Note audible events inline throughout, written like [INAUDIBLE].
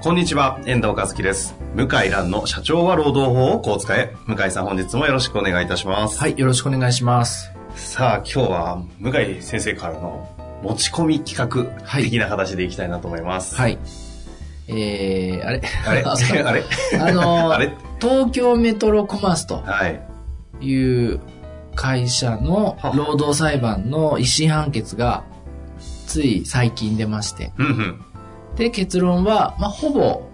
こんにちは、遠藤和樹です。向井蘭の社長は労働法をこう使え。向井さん本日もよろしくお願いいたします。はい、よろしくお願いします。さあ、今日は向井先生からの持ち込み企画的な形でいきたいなと思います。はい。えー、あれ？あれ？[LAUGHS] あれ？あのー [LAUGHS] あれ？東京メトロコマースとはい。いう会社のは労働裁判の一審判決がつい最近出まして。うんうん。で、結論は、まあ、ほぼ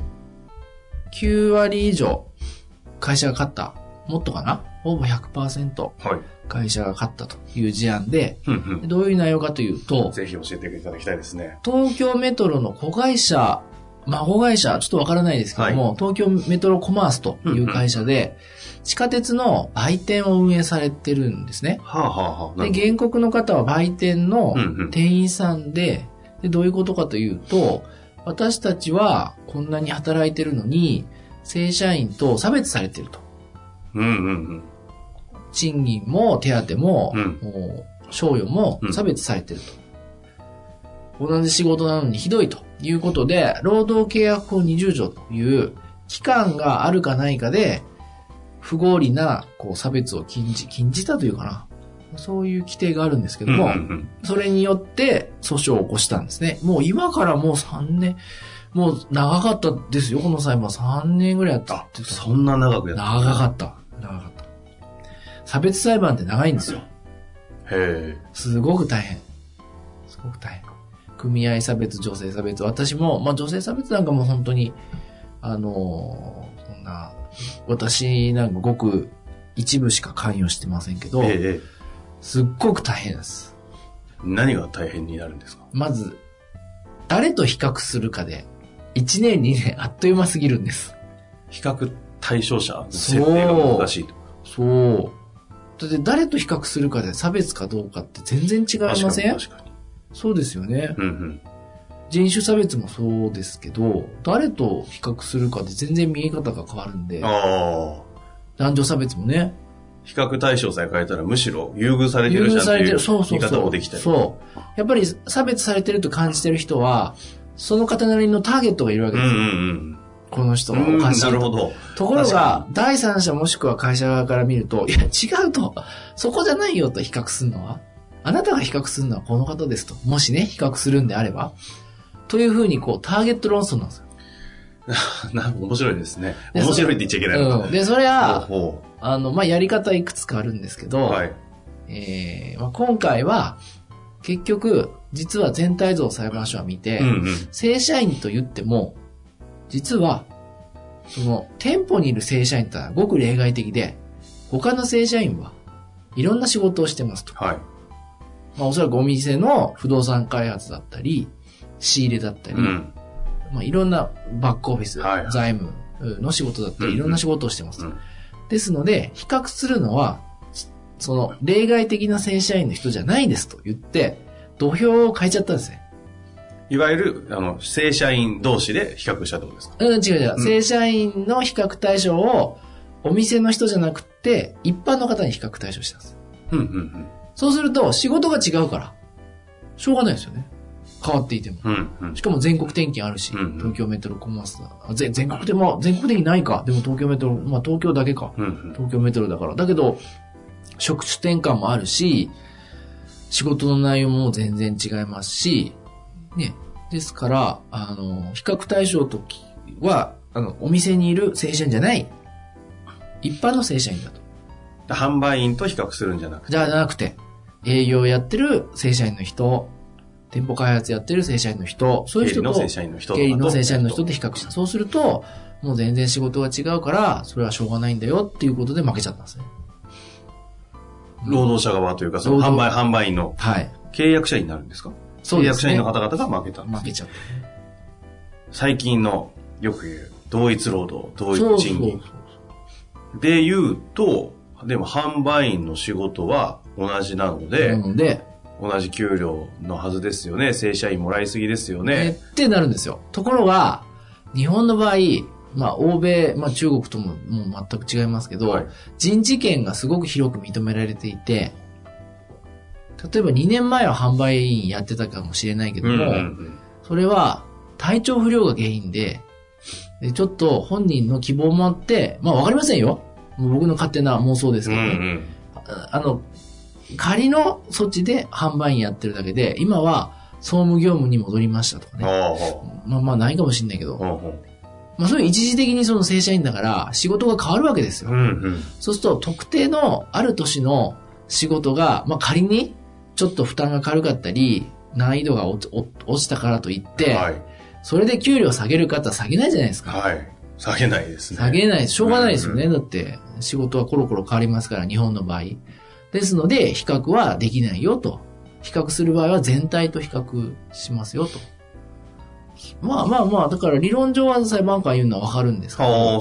9割以上会社が勝った。もっとかな？ほぼ100%はい。会社が勝ったという事案で、うんどういう内容かというとうん。、ぜひ教えていただきたいですね。東京メトロの子会社、孫会社、ちょっとわからないですけども、東京メトロコマースという会社で、地下鉄の売店を運営されてるんですね。はあはあはあ。なで、る原告の方は売店の店員さんで、で、どういうことかというと、私たちはこんなに働いてるのに、正社員と差別されてると。うんうんうん。賃金も手当も、うんもう賞与もうん差別されてると。同じ仕事なのにひどいということで、労働契約法20条という期間があるかないかで、不合理なこう差別を禁じ、禁じたというかな。そういう規定があるんですけども、うんうんそれによって訴訟を起こしたんですね。もう今からもう3年、もう長かったですよ、この裁判。3年ぐらいやったってうん。そんな長くやった。長かった。長かった。差別裁判って長いんですよ。へすごく大変。すごく大変。組合差別、女性差別。私も、まあ女性差別なんかも本当に、あのーそんな、私なんかごく一部しか関与してませんけえ。ど、ええええ。すっごく大変です。何が大変になるんですか？まず、誰と比較するかで、1年、2年、あっという間すぎるんです。比較対象者の設定が難しいと。そう。だって誰と比較するかで差別かどうかって全然違いません？に確かに。そうですよね。うんうん。人種差別もそうですけど、誰と比較するかで全然見え方が変わるんで、ああ。男女差別もね、比較対象さえ変えたらむしろ優遇されて優るじゃんっていう遇されてる。そうそう見そう。方もできたり。そう。やっぱり差別されてると感じてる人は、その方なりのターゲットがいるわけです。うんうんこの人うん。うんはおかしいと。なるほど。ところ確が、第三者もしくは会社側から見ると、いや、違うと。そこじゃないよと比較するのは。あなたが比較するのはこの方ですと。もしね、比較するんであれば。というふうに、こう、ターゲット論争なんですよ。[LAUGHS] な面白いですね。で面白いって言っちゃいけないのか。うん。で、それは、ほあの、まあ、やり方いくつかあるんですけど、うはい。えーまあ、今回は、結局、実は全体像を裁判所は見て、うんうん。正社員と言っても、実は、その、店舗にいる正社員ってのはごく例外的で、他の正社員はいろんな仕事をしてますと。はい。まあ、おそらくお店の不動産開発だったり、仕入れだったり、うん。まあ、いろんなバックオフィス、はいはい財務の仕事だったり、うんうんいろんな仕事をしてますと。うんですので、比較するのは、その、例外的な正社員の人じゃないですと言って、土俵を変えちゃったんですね。いわゆる、あの、正社員同士で比較したってことですか？うん、違う違う。うん正社員の比較対象を、お店の人じゃなくて、一般の方に比較対象したんです。うんうんそうすると、仕事が違うから、しょうがないですよね。変わっていても。し。かも全国転勤あるし、東京メトロコマースだ。あ全全国でも、全国的にないか。でも東京メトロ、まあ東京だけか。東京メトロだから。だけど、職種転換もあるし、仕事の内容も全然違いますし、ね。ですから、あの、比較対象ときは、あの、お店にいる正社員じゃない、一般の正社員だと。販売員と比較するんじゃなくて。じゃなくて、営業やってる正社員の人、店舗開発やってる正社員の人、そういう人と、経理の正社員の人との正社員の人で比較した。そうすると、もう全然仕事が違うから、それはしょうがないんだよっていうことで負けちゃったんですね。労働者側というか、その労販売、働販売員のはい。契約者になるんですか？そうですね。契約社員の方々が負けたんです負けちゃっ最近のよく言う同一労働、同一賃金。で言うと、でも販売員の仕事は同じなので、なので、同じ給料のはずですよね。正社員もらいすぎですよえね。ってなるんですよ。ところが、日本の場合、まあ、欧米、まあ、中国とももう全く違いますけど、はい人事権がすごく広く認められていて、例えば2年前は販売員やってたかもしれないけども、うんうんうんそれは体調不良が原因で、でちょっと本人の希望もあって、まあわかりませんよ。僕の勝手な妄想ですけどね。うんああの、仮の措置で販売員やってるだけで、今は総務業務に戻りましたとかうん。ね。まあまあないかもしれないけど、まあそういう一時的にその正社員だから仕事が変わるわけですよ。ううんうん。そうすると特定のある年の仕事が、まあ仮にちょっと負担が軽かったり、難易度が落ち落落ちたからといって、はい。それで給料下げる方は下げないじゃないですか。はい。下げないですね。下げない、しょうがないですよね。うんだって、仕事はコロコロ変わりますから、日本の場合。ですので、比較はできないよと。比較する場合は全体と比較しますよと。まあまあまあ、だから理論上は裁判官言うのはわかるんですけあど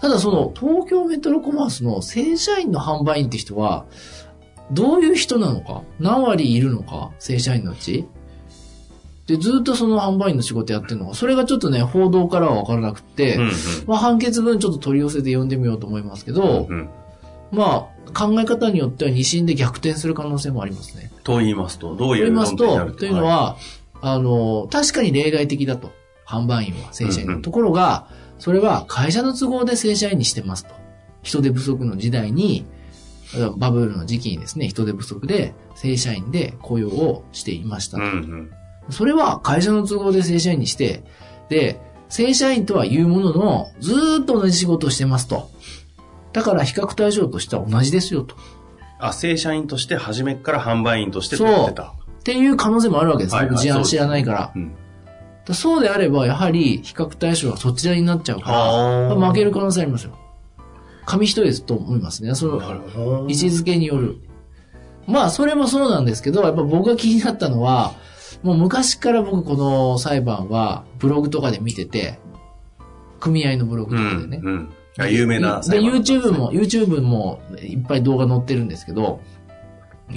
ただその東京メトロコマースの正社員の販売員って人は、どういう人なのか？何割いるのか？正社員のうちで、ずっとその販売員の仕事やってるのか？それがちょっとね、報道からはわからなくて、うんまあ、判決文ちょっと取り寄せて読んでみようと思いますけど、うん。うん。まあ、考え方によっては二審で逆転する可能性もありますね。と言いますと、どうという言いますと、というの、は、あの、確かに例外的だと。販売員は正社員の。うんうんところが、それは会社の都合で正社員にしてますと。人手不足の時代に、バブルの時期にですね、人手不足で正社員で雇用をしていましたうんと。うん。それは会社の都合で正社員にして、で、正社員とは言うものの、ずーっと同じ仕事をしてますと。だから比較対象としては同じですよと。あ、正社員として初めから販売員として取ってた。っていう可能性もあるわけです。はいはい僕事案知らないから。そうであれば、やはり比較対象はそちらになっちゃうかはあら、負ける可能性ありますよ。紙一重ですと思いますね。その。位置づけによる。まあ、それもそうなんですけど、やっぱ僕が気になったのは、もう昔から僕この裁判はブログとかで見てて、組合のブログうとかでね。ん。うん。あ有名なで、YouTube ねも、YouTube もいっぱい動画載ってるんですけど、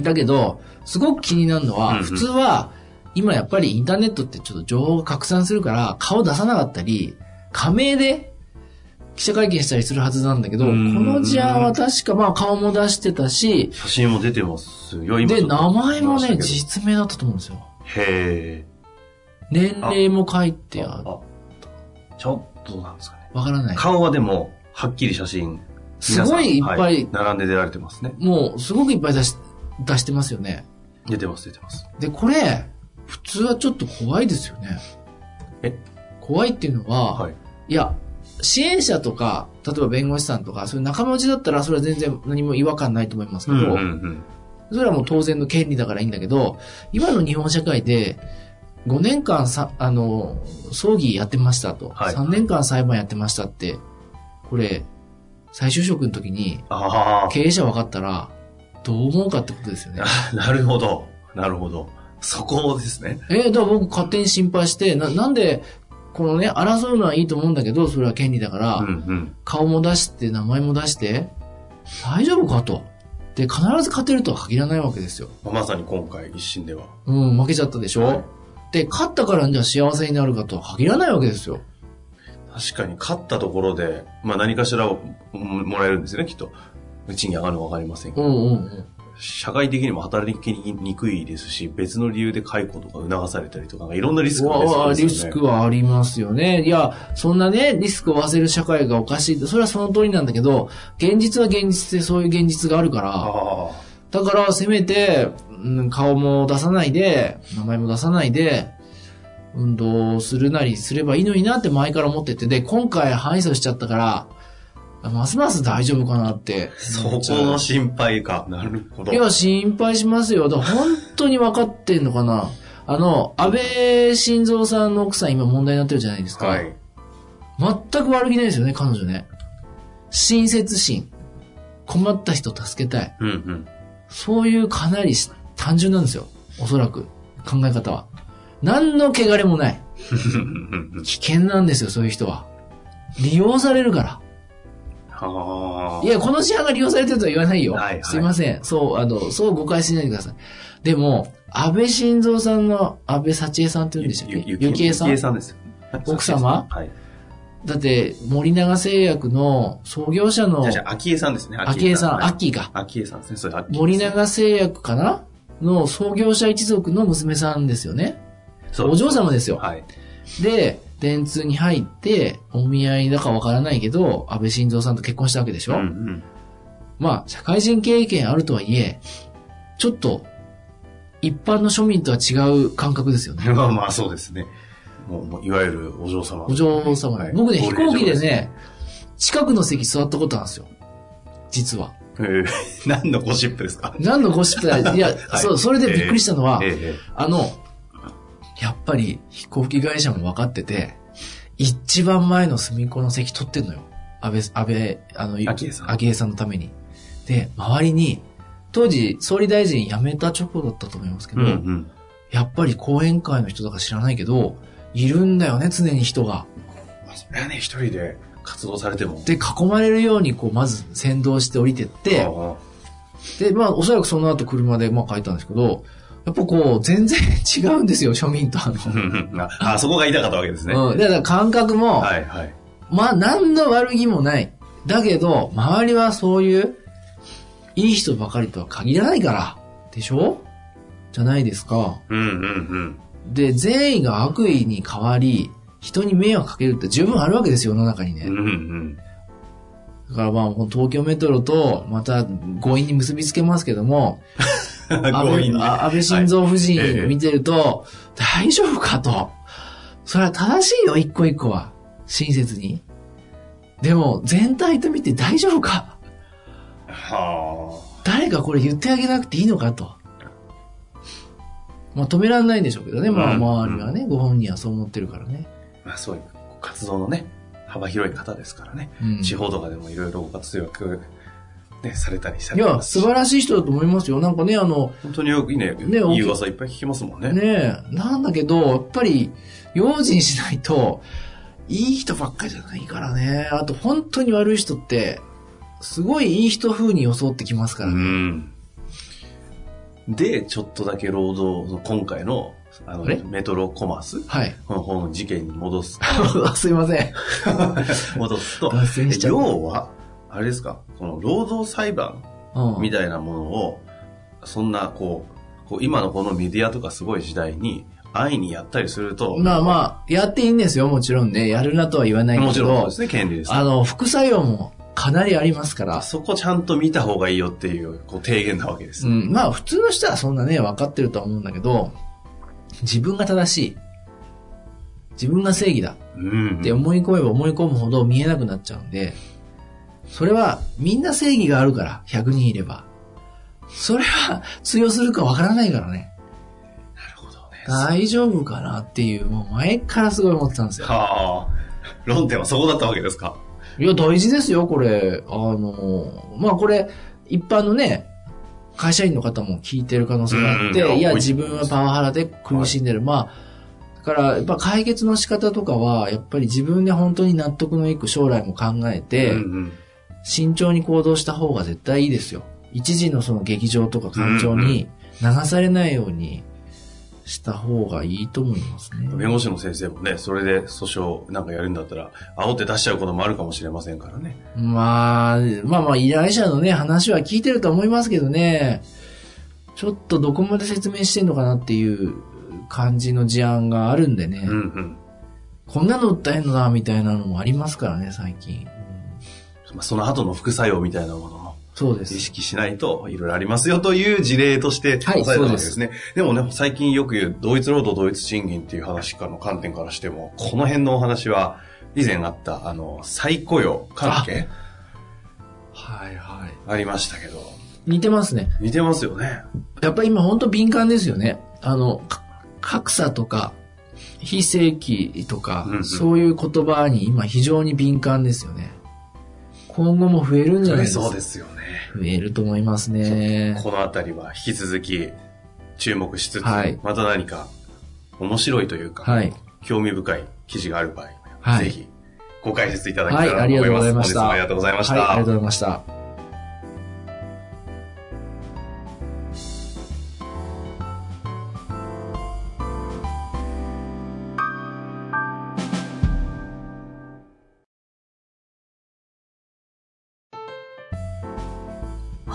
だけど、すごく気になるのは、うんうん普通は、今やっぱりインターネットってちょっと情報が拡散するから、顔出さなかったり、仮名で記者会見したりするはずなんだけど、こうんの事案は確かまあ顔も出してたし、写真も出てますよ、今で、名前もね、実名だったと思うんですよ。へ年齢も書いてえ。ある。あちょっとなんですかね。わからない。顔はでも、はっきり写真。すごいいっぱいは並んで出られてますね。もう、すごくいっぱい出し、出してますよね。出てます、出てます。で、これ、普通はちょっと怖いですよね。え？怖いっていうのは、はい。いや、支援者とか、例えば弁護士さんとか、そういう仲間内だったら、それは全然何も違和感ないと思いますけど、うんうんうん。それはもう当然の権利だからいいんだけど、今の日本社会で、5年間さ、あの、葬儀やってましたと、はい3年間裁判やってましたって、これ、再就職の時にあ経営者分かったら、どう思うかってことですよね。あ、なるほど。なるほど。そこですね。えーだから僕勝手に心配して、な、なんで、このね、争うのはいいと思うんだけど、それは権利だから、うんうん。顔も出して、名前も出して、大丈夫かと。で、必ず勝てるとは限らないわけですよ。まさに今回、一審では。うん、負けちゃったでしょ、はいで、勝ったからじゃあ幸せになるかとは限らないわけですよ。確かに、勝ったところで、まあ何かしらをももらえるんですよね、きっと。賃金上がるのわかりませんけど。うんうんうん。社会的にも働きにくいですし、別の理由で解雇とか促されたりとか、いろんなリスクが出うわうわそうですよね。リスクはありますよね。いや、そんなね、リスクを負わせる社会がおかしいって、それはその通りなんだけど、現実は現実でそういう現実があるから、あだから、せめて、うん顔も出さないで、名前も出さないで、運動するなりすればいいのになって前から思ってて、で、今回敗訴しちゃったから、ますます大丈夫かなってあ、そこ。の心配か。なるほど。いや、心配しますよ。だ本当に分かってんのかなあの、安倍晋三さんの奥さん今問題になってるじゃないですか。はい。全く悪気ないですよね、彼女ね。親切心。困った人助けたい。うんうん。そういうかなり単純なんですよ。おそらく。考え方は。何の汚れもない。[LAUGHS] 危険なんですよ、そういう人は。利用されるから。はあ。いや、この事案が利用されてるとは言わないよ。はいはいすいません。そう、あの、そう誤解しないでください。でも、安倍晋三さんの安倍幸恵さんって言うんでしたっけ？ゆゆきえさん？ゆきえさんですよ。奥様？はい。だって、森永製薬の創業者のじゃあ、じゃあ、秋江さんですね。昭恵さん、はい秋が、秋江さんですね。森永製薬かな？の創業者一族の娘さんですよね。お嬢様ですよ。はい。で、電通に入って、お見合いだかわからないけど、安倍晋三さんと結婚したわけでしょ、うんうん。まあ、社会人経験あるとはいえ、ちょっと、一般の庶民とは違う感覚ですよね。[LAUGHS] まあまあ、そうですね。もう、もういわゆるお嬢様。お嬢様、はい僕ね、飛行機で。高齢女ね、近くの席座ったことあるんですよ。実は。えー何のゴシップですか？何のゴシップだい？や、[LAUGHS] はいそう、それでびっくりしたのは、ええあの、ぱり飛行機会社も分かってて、一番前の隅っこの席取ってんのよ。安倍、安倍、あの、昭恵さん昭恵さんのために。で、周りに、当時、総理大臣辞めた直後だったと思いますけど、うんうん。やっぱり講演会の人だか知らないけど、いるんだよね、常に人が。まあ、それはね、一人で活動されても。で、囲まれるように、こう、まず先導して降りてって、あで、まあ、おそらくその後車で、まあ、帰ったんですけど、やっぱこう、全然違うんですよ、庶民とあの。あそこが言いたかったわけですね。うん。だから感覚も、はいはい。まあ、何の悪気もない。だけど、周りはそういう、いい人ばかりとは限らないから。でしょ？じゃないですか。うんうんうん。で、善意が悪意に変わり、人に迷惑かけるって十分あるわけですよ、世の中にね。うんうん。だからまあ、もう東京メトロと、また強引に結びつけますけども、[LAUGHS] [LAUGHS] 安強倍晋三夫人え見てると、大丈夫かと。それは正しいよ、一個一個は。親切に。でも、全体と見て大丈夫かは誰かこれ言ってあげなくていいのかと。まあ止められないんでしょうけどね。まあうん周りはね、ご本人はそう思ってるからね。あ。まあそういう活動のね、幅広い方ですからね。うん地方とかでもいろいろご活躍、ね、されたりさいや、れてますし素晴らしい人だと思いますよ。なんかね、あの、本当によくね、ねいい噂いっぱい聞きますもんね。ねえ、なんだけど、やっぱり、用心しないと、いい人ばっかりじゃないからね。あと、本当に悪い人って、すごいいい人風に装ってきますからうね。ん。で、ちょっとだけ労働、今回の、あのあれ、メトロコマース、はい。この方の事件に戻す、[LAUGHS] すいません。[LAUGHS] 戻すと、要は、あれですか、この労働裁判うんみたいなものを、そんな、こう、こう今のこのメディアとかすごい時代に、安易にやったりすると、まあまあ、やっていいんですよ、もちろんね。やるなとは言わないけど。もちろんですね、権利です、ね。あの、副作用もかなりありますから。そこちゃんと見た方がいいよっていう、こう、提言なわけです。うん、まあ、普通の人はそんなね、分かってるとは思うんだけど、自分が正しい。自分が正義だ。うん。って思い込めば思い込むほど見えなくなっちゃうんで、それはみんな正義があるから、100人いれば。それは通用するかわからないからね。なるほどね。大丈夫かなっていう、もう前からすごい思ってたんですよ。はあ。論点はそこだったわけですか。いや、大事ですよ、これ。あの、まあこれ、一般のね、会社員の方も聞いてる可能性があって、いや、自分はパワハラで苦しんでる。まあ、だから、やっぱ解決の仕方とかは、やっぱり自分で本当に納得のいく将来も考えて、うんうん慎重に行動した方が絶対いいですよ。一時のその劇場とか感情に流されないようにした方がいいと思いますね。弁護士の先生もね、それで訴訟なんかやるんだったら、煽って出しちゃうこともあるかもしれませんからね。まあ、まあまあ、依頼者のね、話は聞いてると思いますけどね、ちょっとどこまで説明してんのかなっていう感じの事案があるんでね、うんうん。こんなの訴えんのな、みたいなのもありますからね、最近。まあその後の副作用みたいなものもそうです。意識しないといろいろありますよという事例としてはい抑えたわけですね。でもね、最近よく言う同一労働同一賃金っていう話からの観点からしても、この辺のお話は以前あった、あの、再雇用関係？はいはい。ありましたけど、似てますね。似てますよね。やっぱり今本当敏感ですよね。あの、か格差とか、非正規とか、うんうんそういう言葉に今非常に敏感ですよね。今後も増えるんじゃないですか？そうですよね。増えると思いますね。このあたりは引き続き注目しつつ、はいまた何か面白いというか、はい。興味深い記事がある場合、はいぜひご解説いただけたはい、ありがとうらと思います。ございました。ありがとうございました。はい、ありがとうございました。